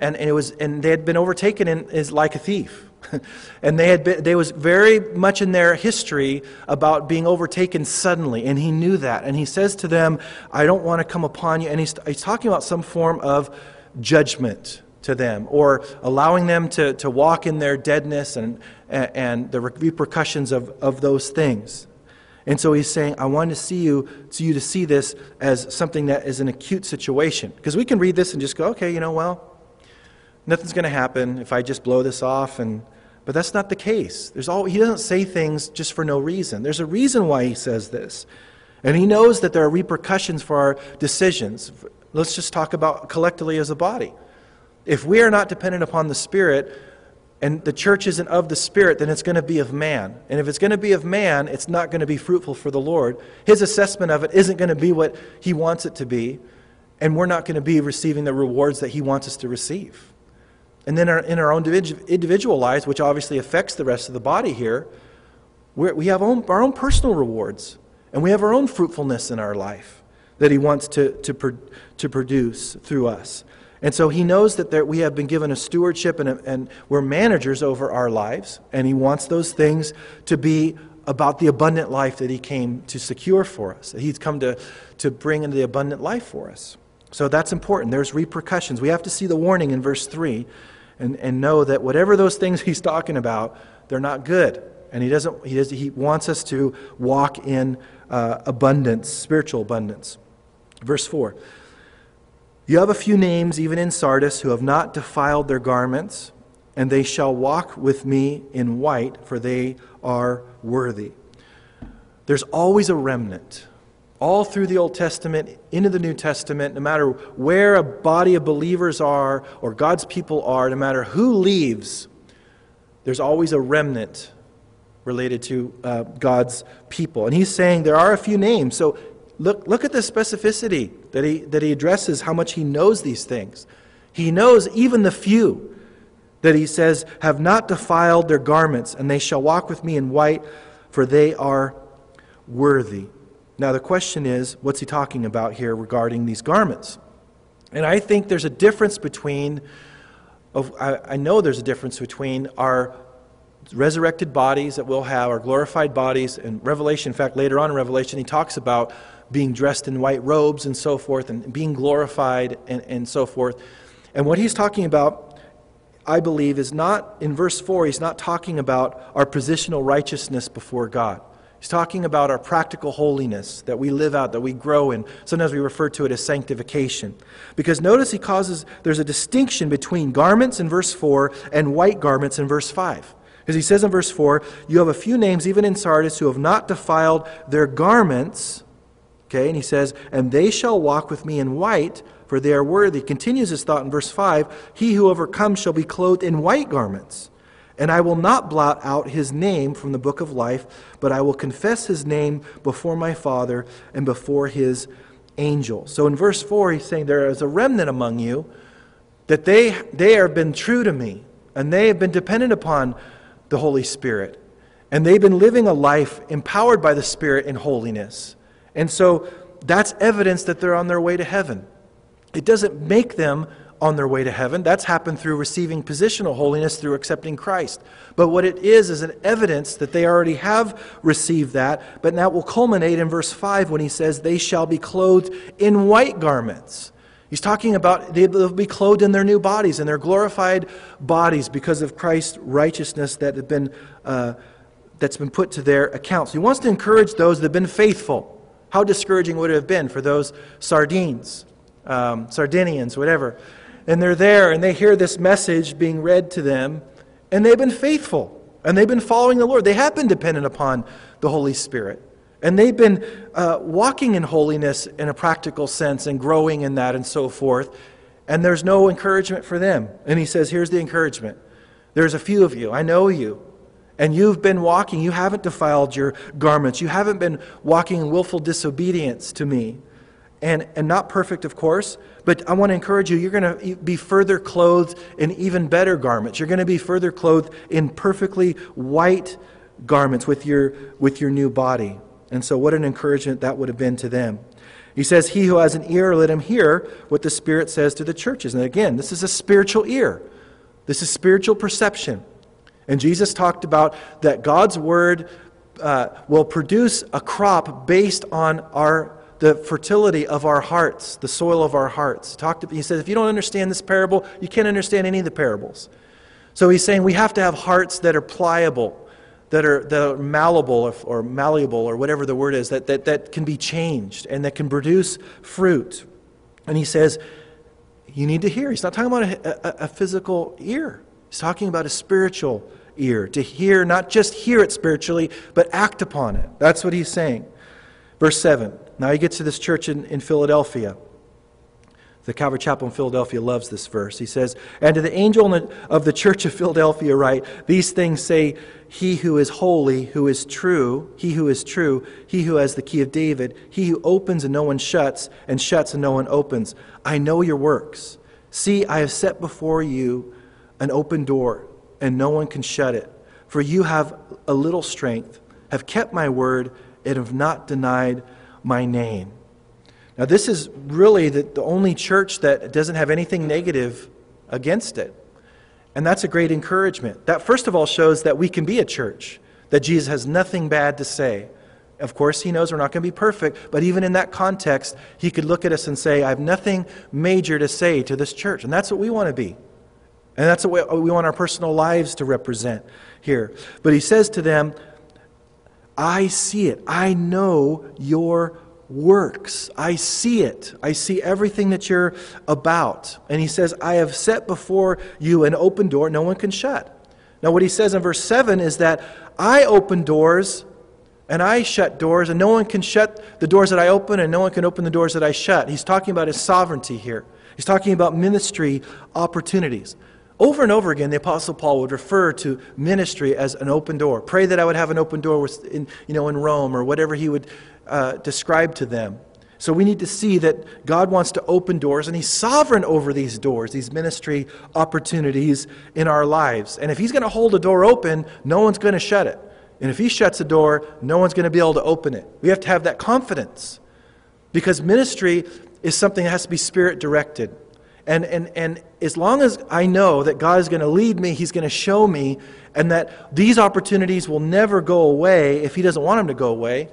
S1: and, and, it was, and they had been overtaken in, is like a thief. and they had been, they was very much in their history about being overtaken suddenly, and he knew that. And he says to them, I don't want to come upon you. And he's, he's talking about some form of judgment to them, or allowing them to, to walk in their deadness and, and the repercussions of, of those things. And so he's saying, I want to see you, to you to see this as something that is an acute situation. Because we can read this and just go, okay, you know, well, nothing's going to happen if I just blow this off. And, but that's not the case. There's all, he doesn't say things just for no reason. There's a reason why he says this. And he knows that there are repercussions for our decisions. Let's just talk about collectively as a body. If we are not dependent upon the Spirit, and the church isn't of the Spirit, then it's going to be of man. And if it's going to be of man, it's not going to be fruitful for the Lord. His assessment of it isn't going to be what he wants it to be, and we're not going to be receiving the rewards that he wants us to receive. And then in our own individual lives, which obviously affects the rest of the body here, we have our own personal rewards. And we have our own fruitfulness in our life that He wants to, to, to produce through us. And so He knows that there, we have been given a stewardship and, a, and we're managers over our lives. And He wants those things to be about the abundant life that He came to secure for us. that He's come to, to bring into the abundant life for us. So that's important. There's repercussions. We have to see the warning in verse 3 and, and know that whatever those things he's talking about, they're not good. And he, doesn't, he, does, he wants us to walk in uh, abundance, spiritual abundance. Verse 4 You have a few names, even in Sardis, who have not defiled their garments, and they shall walk with me in white, for they are worthy. There's always a remnant. All through the Old Testament, into the New Testament, no matter where a body of believers are or God's people are, no matter who leaves, there's always a remnant related to uh, God's people. And he's saying there are a few names. So look, look at the specificity that he, that he addresses, how much he knows these things. He knows even the few that he says have not defiled their garments, and they shall walk with me in white, for they are worthy. Now, the question is, what's he talking about here regarding these garments? And I think there's a difference between, I, know there's a difference between our resurrected bodies that we'll have, our glorified bodies. And Revelation, in fact, later on in Revelation, he talks about being dressed in white robes and so forth, and being glorified and, and so forth. And what he's talking about, I believe, is not, in verse 4, he's not talking about our positional righteousness before God. He's talking about our practical holiness that we live out, that we grow in. Sometimes we refer to it as sanctification. Because notice he causes, there's a distinction between garments in verse 4 and white garments in verse 5. Because he says in verse 4, You have a few names, even in Sardis, who have not defiled their garments. Okay, and he says, And they shall walk with me in white, for they are worthy. Continues his thought in verse 5 He who overcomes shall be clothed in white garments. And I will not blot out his name from the book of life, but I will confess his name before my Father and before his angels. So in verse 4, he's saying, There is a remnant among you that they, they have been true to me, and they have been dependent upon the Holy Spirit. And they've been living a life empowered by the Spirit in holiness. And so that's evidence that they're on their way to heaven. It doesn't make them on their way to heaven. That's happened through receiving positional holiness through accepting Christ. But what it is is an evidence that they already have received that, but that will culminate in verse 5 when he says, They shall be clothed in white garments. He's talking about they'll be clothed in their new bodies, in their glorified bodies because of Christ's righteousness that have been, uh, that's been put to their account. So he wants to encourage those that have been faithful. How discouraging would it have been for those sardines, um, Sardinians, whatever, and they're there and they hear this message being read to them, and they've been faithful and they've been following the Lord. They have been dependent upon the Holy Spirit. And they've been uh, walking in holiness in a practical sense and growing in that and so forth. And there's no encouragement for them. And he says, Here's the encouragement. There's a few of you. I know you. And you've been walking. You haven't defiled your garments. You haven't been walking in willful disobedience to me and, and not perfect, of course, but I want to encourage you, you're going to be further clothed in even better garments. You're going to be further clothed in perfectly white garments with your, with your new body. And so, what an encouragement that would have been to them. He says, He who has an ear, let him hear what the Spirit says to the churches. And again, this is a spiritual ear, this is spiritual perception. And Jesus talked about that God's word uh, will produce a crop based on our the fertility of our hearts, the soil of our hearts. Talked to, he says, if you don't understand this parable, you can't understand any of the parables. So he's saying we have to have hearts that are pliable, that are, that are malleable or, or malleable or whatever the word is, that, that, that can be changed and that can produce fruit. And he says, you need to hear. He's not talking about a, a, a physical ear, he's talking about a spiritual ear. To hear, not just hear it spiritually, but act upon it. That's what he's saying. Verse 7. Now he gets to this church in, in Philadelphia. The Calvary Chapel in Philadelphia loves this verse. He says, And to the angel of the church of Philadelphia write, These things say, He who is holy, who is true, he who is true, he who has the key of David, he who opens and no one shuts, and shuts and no one opens. I know your works. See, I have set before you an open door, and no one can shut it. For you have a little strength, have kept my word, and have not denied my name. Now, this is really the, the only church that doesn't have anything negative against it. And that's a great encouragement. That, first of all, shows that we can be a church, that Jesus has nothing bad to say. Of course, he knows we're not going to be perfect, but even in that context, he could look at us and say, I have nothing major to say to this church. And that's what we want to be. And that's what we want our personal lives to represent here. But he says to them, I see it. I know your works. I see it. I see everything that you're about. And he says, I have set before you an open door no one can shut. Now, what he says in verse 7 is that I open doors and I shut doors, and no one can shut the doors that I open, and no one can open the doors that I shut. He's talking about his sovereignty here. He's talking about ministry opportunities. Over and over again, the Apostle Paul would refer to ministry as an open door. Pray that I would have an open door in, you know, in Rome or whatever he would uh, describe to them. So we need to see that God wants to open doors, and He's sovereign over these doors, these ministry opportunities in our lives. And if He's going to hold a door open, no one's going to shut it. And if He shuts a door, no one's going to be able to open it. We have to have that confidence because ministry is something that has to be spirit directed. And, and, and as long as I know that God is going to lead me, He's going to show me, and that these opportunities will never go away if He doesn't want them to go away,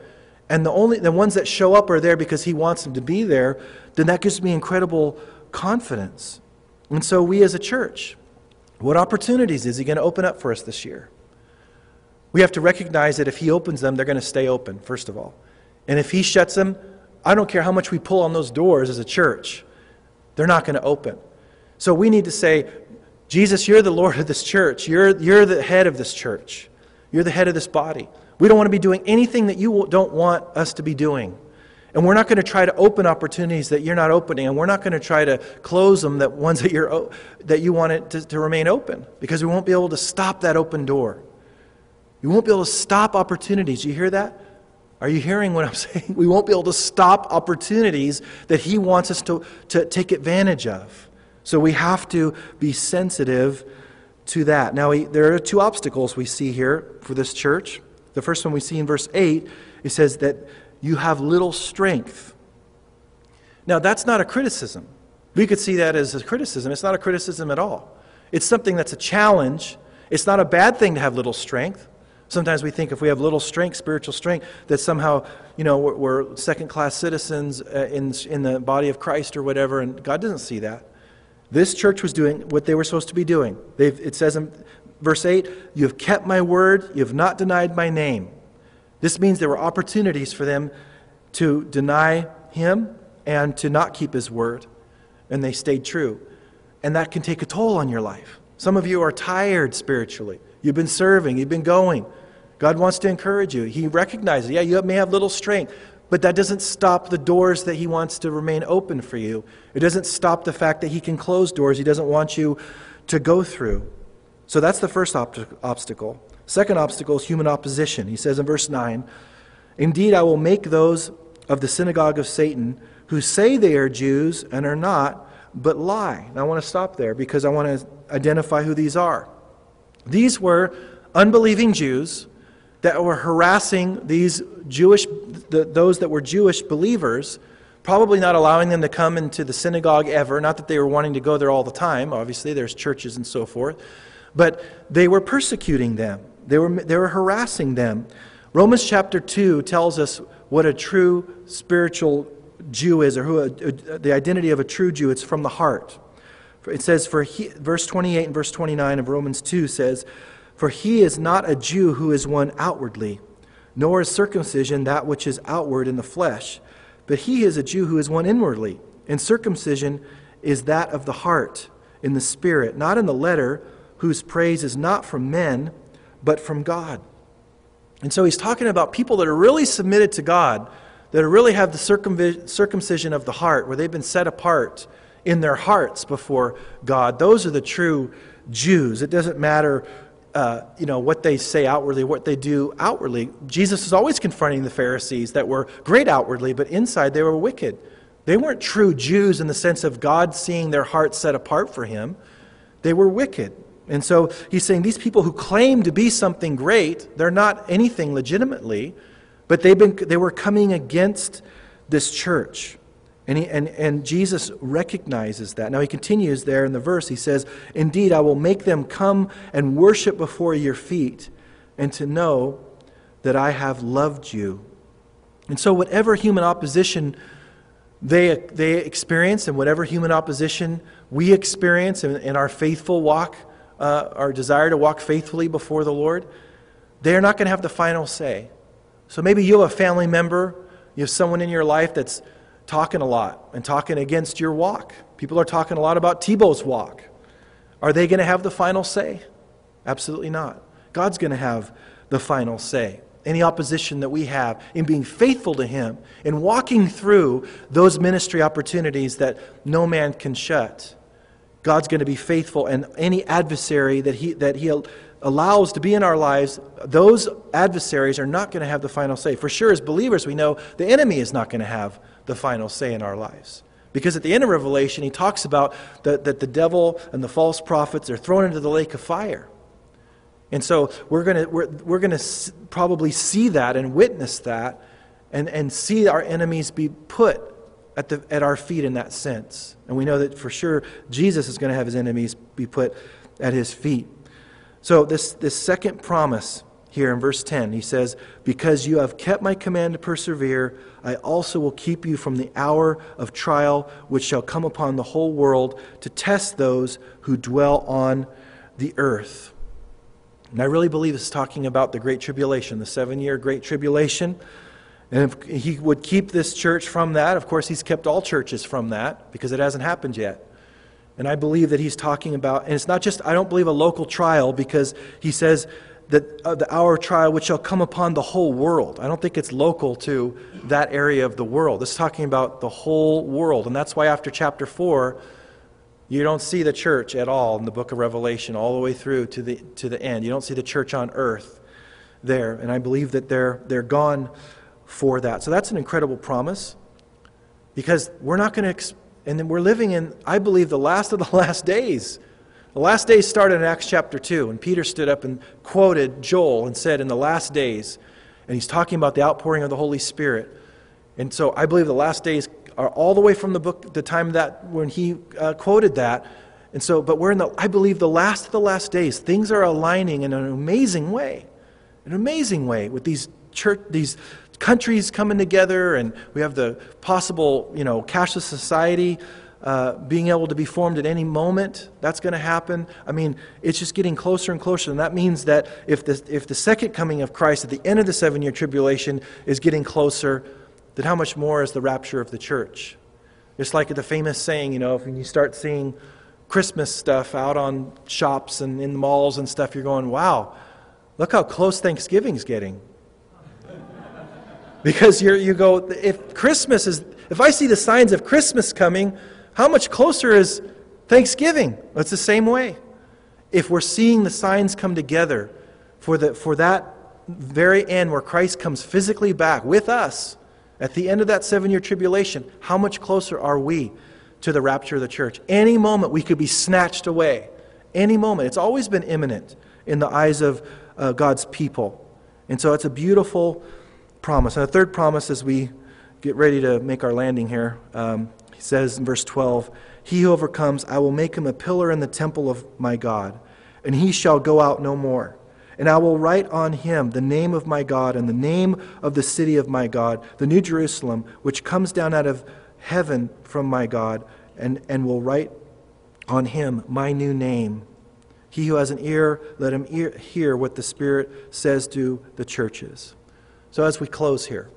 S1: and the, only, the ones that show up are there because He wants them to be there, then that gives me incredible confidence. And so, we as a church, what opportunities is He going to open up for us this year? We have to recognize that if He opens them, they're going to stay open, first of all. And if He shuts them, I don't care how much we pull on those doors as a church they're not going to open. So we need to say, Jesus, you're the Lord of this church. You're, you're the head of this church. You're the head of this body. We don't want to be doing anything that you don't want us to be doing. And we're not going to try to open opportunities that you're not opening, and we're not going to try to close them that ones that you're that you want it to, to remain open, because we won't be able to stop that open door. You won't be able to stop opportunities. You hear that? Are you hearing what I'm saying? We won't be able to stop opportunities that He wants us to, to take advantage of. So we have to be sensitive to that. Now, we, there are two obstacles we see here for this church. The first one we see in verse 8, it says that you have little strength. Now, that's not a criticism. We could see that as a criticism. It's not a criticism at all. It's something that's a challenge. It's not a bad thing to have little strength. Sometimes we think if we have little strength, spiritual strength, that somehow, you know, we're, we're second class citizens uh, in, in the body of Christ or whatever, and God doesn't see that. This church was doing what they were supposed to be doing. They've, it says in verse 8, You have kept my word, you have not denied my name. This means there were opportunities for them to deny him and to not keep his word, and they stayed true. And that can take a toll on your life. Some of you are tired spiritually. You've been serving, you've been going. God wants to encourage you. He recognizes, yeah, you may have little strength, but that doesn't stop the doors that He wants to remain open for you. It doesn't stop the fact that He can close doors He doesn't want you to go through. So that's the first obstacle. Second obstacle is human opposition. He says in verse 9, Indeed, I will make those of the synagogue of Satan who say they are Jews and are not, but lie. Now I want to stop there because I want to identify who these are. These were unbelieving Jews that were harassing these Jewish, the, those that were Jewish believers, probably not allowing them to come into the synagogue ever. Not that they were wanting to go there all the time, obviously, there's churches and so forth. But they were persecuting them, they were, they were harassing them. Romans chapter 2 tells us what a true spiritual Jew is, or who a, a, the identity of a true Jew. It's from the heart. It says, for he, verse 28 and verse 29 of Romans 2 says, For he is not a Jew who is one outwardly, nor is circumcision that which is outward in the flesh, but he is a Jew who is one inwardly. And circumcision is that of the heart, in the spirit, not in the letter, whose praise is not from men, but from God. And so he's talking about people that are really submitted to God, that really have the circumcision of the heart, where they've been set apart in their hearts before God. Those are the true Jews. It doesn't matter, uh, you know, what they say outwardly, what they do outwardly. Jesus is always confronting the Pharisees that were great outwardly, but inside they were wicked. They weren't true Jews in the sense of God seeing their hearts set apart for Him. They were wicked. And so he's saying these people who claim to be something great, they're not anything legitimately, but they've been, they were coming against this church. And, he, and, and Jesus recognizes that. Now he continues there in the verse. He says, Indeed, I will make them come and worship before your feet, and to know that I have loved you. And so, whatever human opposition they, they experience and whatever human opposition we experience in, in our faithful walk, uh, our desire to walk faithfully before the Lord, they're not going to have the final say. So maybe you have a family member, you have someone in your life that's talking a lot and talking against your walk. People are talking a lot about Tebow's walk. Are they going to have the final say? Absolutely not. God's going to have the final say any opposition that we have in being faithful to Him, in walking through those ministry opportunities that no man can shut. God's going to be faithful, and any adversary that He, that he allows to be in our lives, those adversaries are not going to have the final say. For sure, as believers, we know the enemy is not going to have the final say in our lives. Because at the end of Revelation, he talks about that, that the devil and the false prophets are thrown into the lake of fire. And so we're going we're, we're gonna probably see that and witness that and, and see our enemies be put at, the, at our feet in that sense. And we know that for sure Jesus is going to have his enemies be put at his feet. So, this, this second promise here in verse 10, he says, Because you have kept my command to persevere, I also will keep you from the hour of trial which shall come upon the whole world to test those who dwell on the earth. And I really believe it's talking about the Great Tribulation, the seven year Great Tribulation. And if he would keep this church from that, of course, he's kept all churches from that because it hasn't happened yet. And I believe that he's talking about, and it's not just, I don't believe a local trial because he says that uh, the hour of trial which shall come upon the whole world. I don't think it's local to that area of the world. It's talking about the whole world. And that's why after chapter 4, you don't see the church at all in the book of Revelation, all the way through to the, to the end. You don't see the church on earth there. And I believe that they're, they're gone for that. So that's an incredible promise because we're not going to, and then we're living in, I believe, the last of the last days. The last days started in Acts chapter 2, and Peter stood up and quoted Joel and said, In the last days, and he's talking about the outpouring of the Holy Spirit. And so I believe the last days are all the way from the book, the time that when he uh, quoted that. And so, but we're in the, I believe, the last of the last days. Things are aligning in an amazing way, an amazing way with these church, these countries coming together, and we have the possible, you know, cashless society uh, being able to be formed at any moment. That's going to happen. I mean, it's just getting closer and closer. And that means that if the, if the second coming of Christ at the end of the seven year tribulation is getting closer, then how much more is the rapture of the church? Just like the famous saying, you know, when you start seeing Christmas stuff out on shops and in malls and stuff, you're going, wow, look how close Thanksgiving's getting. because you you go, if Christmas is, if I see the signs of Christmas coming, how much closer is Thanksgiving? It's the same way. If we're seeing the signs come together for, the, for that very end where Christ comes physically back with us, at the end of that seven year tribulation, how much closer are we to the rapture of the church? Any moment we could be snatched away. Any moment. It's always been imminent in the eyes of uh, God's people. And so it's a beautiful promise. And the third promise as we get ready to make our landing here, um, he says in verse 12, He who overcomes, I will make him a pillar in the temple of my God, and he shall go out no more. And I will write on him the name of my God and the name of the city of my God, the New Jerusalem, which comes down out of heaven from my God, and, and will write on him my new name. He who has an ear, let him ear, hear what the Spirit says to the churches. So, as we close here,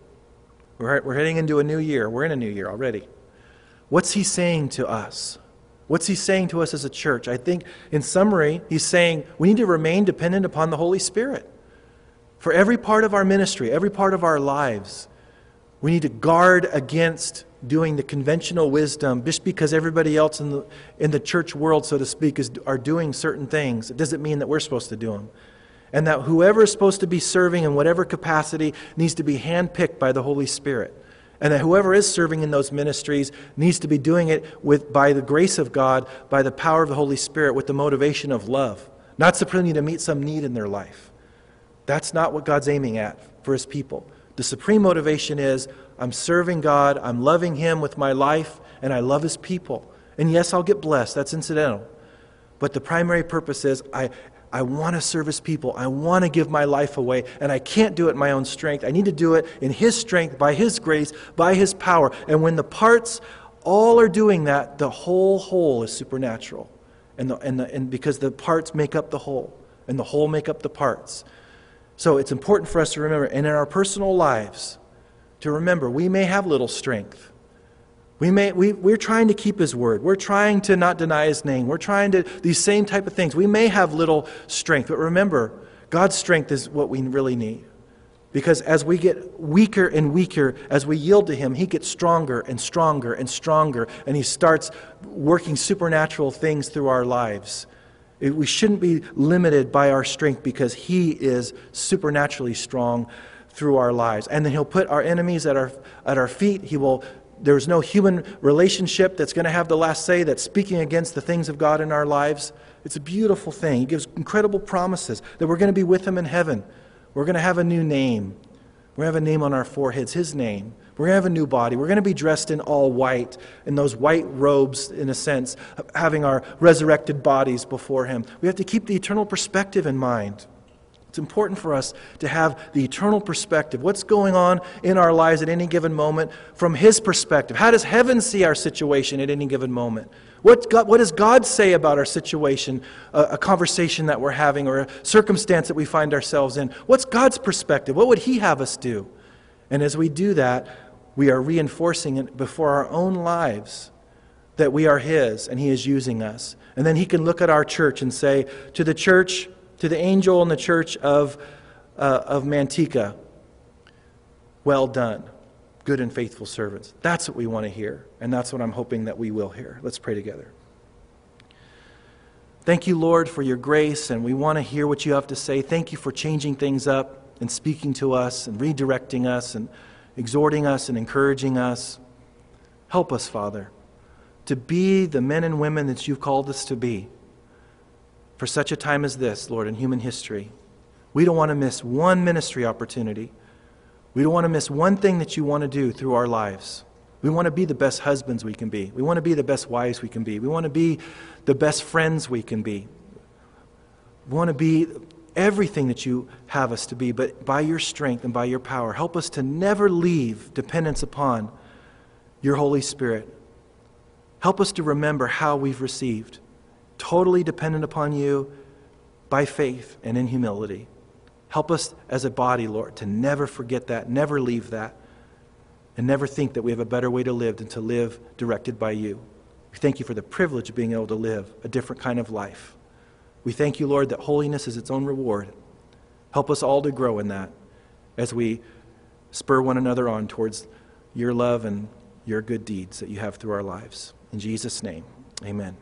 S1: we're, we're heading into a new year. We're in a new year already. What's he saying to us? What's he saying to us as a church? I think, in summary, he's saying we need to remain dependent upon the Holy Spirit. For every part of our ministry, every part of our lives, we need to guard against doing the conventional wisdom just because everybody else in the, in the church world, so to speak, is, are doing certain things. It doesn't mean that we're supposed to do them. And that whoever is supposed to be serving in whatever capacity needs to be handpicked by the Holy Spirit. And that whoever is serving in those ministries needs to be doing it with, by the grace of God, by the power of the Holy Spirit, with the motivation of love, not simply to meet some need in their life. That's not what God's aiming at for his people. The supreme motivation is I'm serving God, I'm loving him with my life, and I love his people. And yes, I'll get blessed, that's incidental. But the primary purpose is I, I want to serve his people. I want to give my life away, and I can't do it in my own strength. I need to do it in his strength, by his grace, by his power. And when the parts all are doing that, the whole whole is supernatural. And, the, and, the, and because the parts make up the whole, and the whole make up the parts. So it's important for us to remember, and in our personal lives, to remember we may have little strength. We may, we, we're trying to keep his word. We're trying to not deny his name. We're trying to, these same type of things. We may have little strength, but remember, God's strength is what we really need. Because as we get weaker and weaker, as we yield to Him, He gets stronger and stronger and stronger, and He starts working supernatural things through our lives. We shouldn't be limited by our strength because He is supernaturally strong through our lives. And then He'll put our enemies at our, at our feet. He will, there's no human relationship that's going to have the last say that's speaking against the things of God in our lives. It's a beautiful thing. He gives incredible promises that we're going to be with Him in heaven. We're going to have a new name. We're going to have a name on our foreheads, His name. We're going to have a new body. We're going to be dressed in all white, in those white robes, in a sense, having our resurrected bodies before Him. We have to keep the eternal perspective in mind. It's important for us to have the eternal perspective. What's going on in our lives at any given moment from His perspective? How does heaven see our situation at any given moment? What, God, what does God say about our situation, a, a conversation that we're having, or a circumstance that we find ourselves in? What's God's perspective? What would He have us do? And as we do that, we are reinforcing it before our own lives that we are His and He is using us. And then He can look at our church and say, to the church, to the angel in the church of, uh, of Manteca, well done good and faithful servants. That's what we want to hear, and that's what I'm hoping that we will hear. Let's pray together. Thank you, Lord, for your grace, and we want to hear what you have to say. Thank you for changing things up and speaking to us and redirecting us and exhorting us and encouraging us. Help us, Father, to be the men and women that you've called us to be for such a time as this, Lord, in human history. We don't want to miss one ministry opportunity. We don't want to miss one thing that you want to do through our lives. We want to be the best husbands we can be. We want to be the best wives we can be. We want to be the best friends we can be. We want to be everything that you have us to be, but by your strength and by your power, help us to never leave dependence upon your Holy Spirit. Help us to remember how we've received, totally dependent upon you by faith and in humility. Help us as a body, Lord, to never forget that, never leave that, and never think that we have a better way to live than to live directed by you. We thank you for the privilege of being able to live a different kind of life. We thank you, Lord, that holiness is its own reward. Help us all to grow in that as we spur one another on towards your love and your good deeds that you have through our lives. In Jesus' name, amen.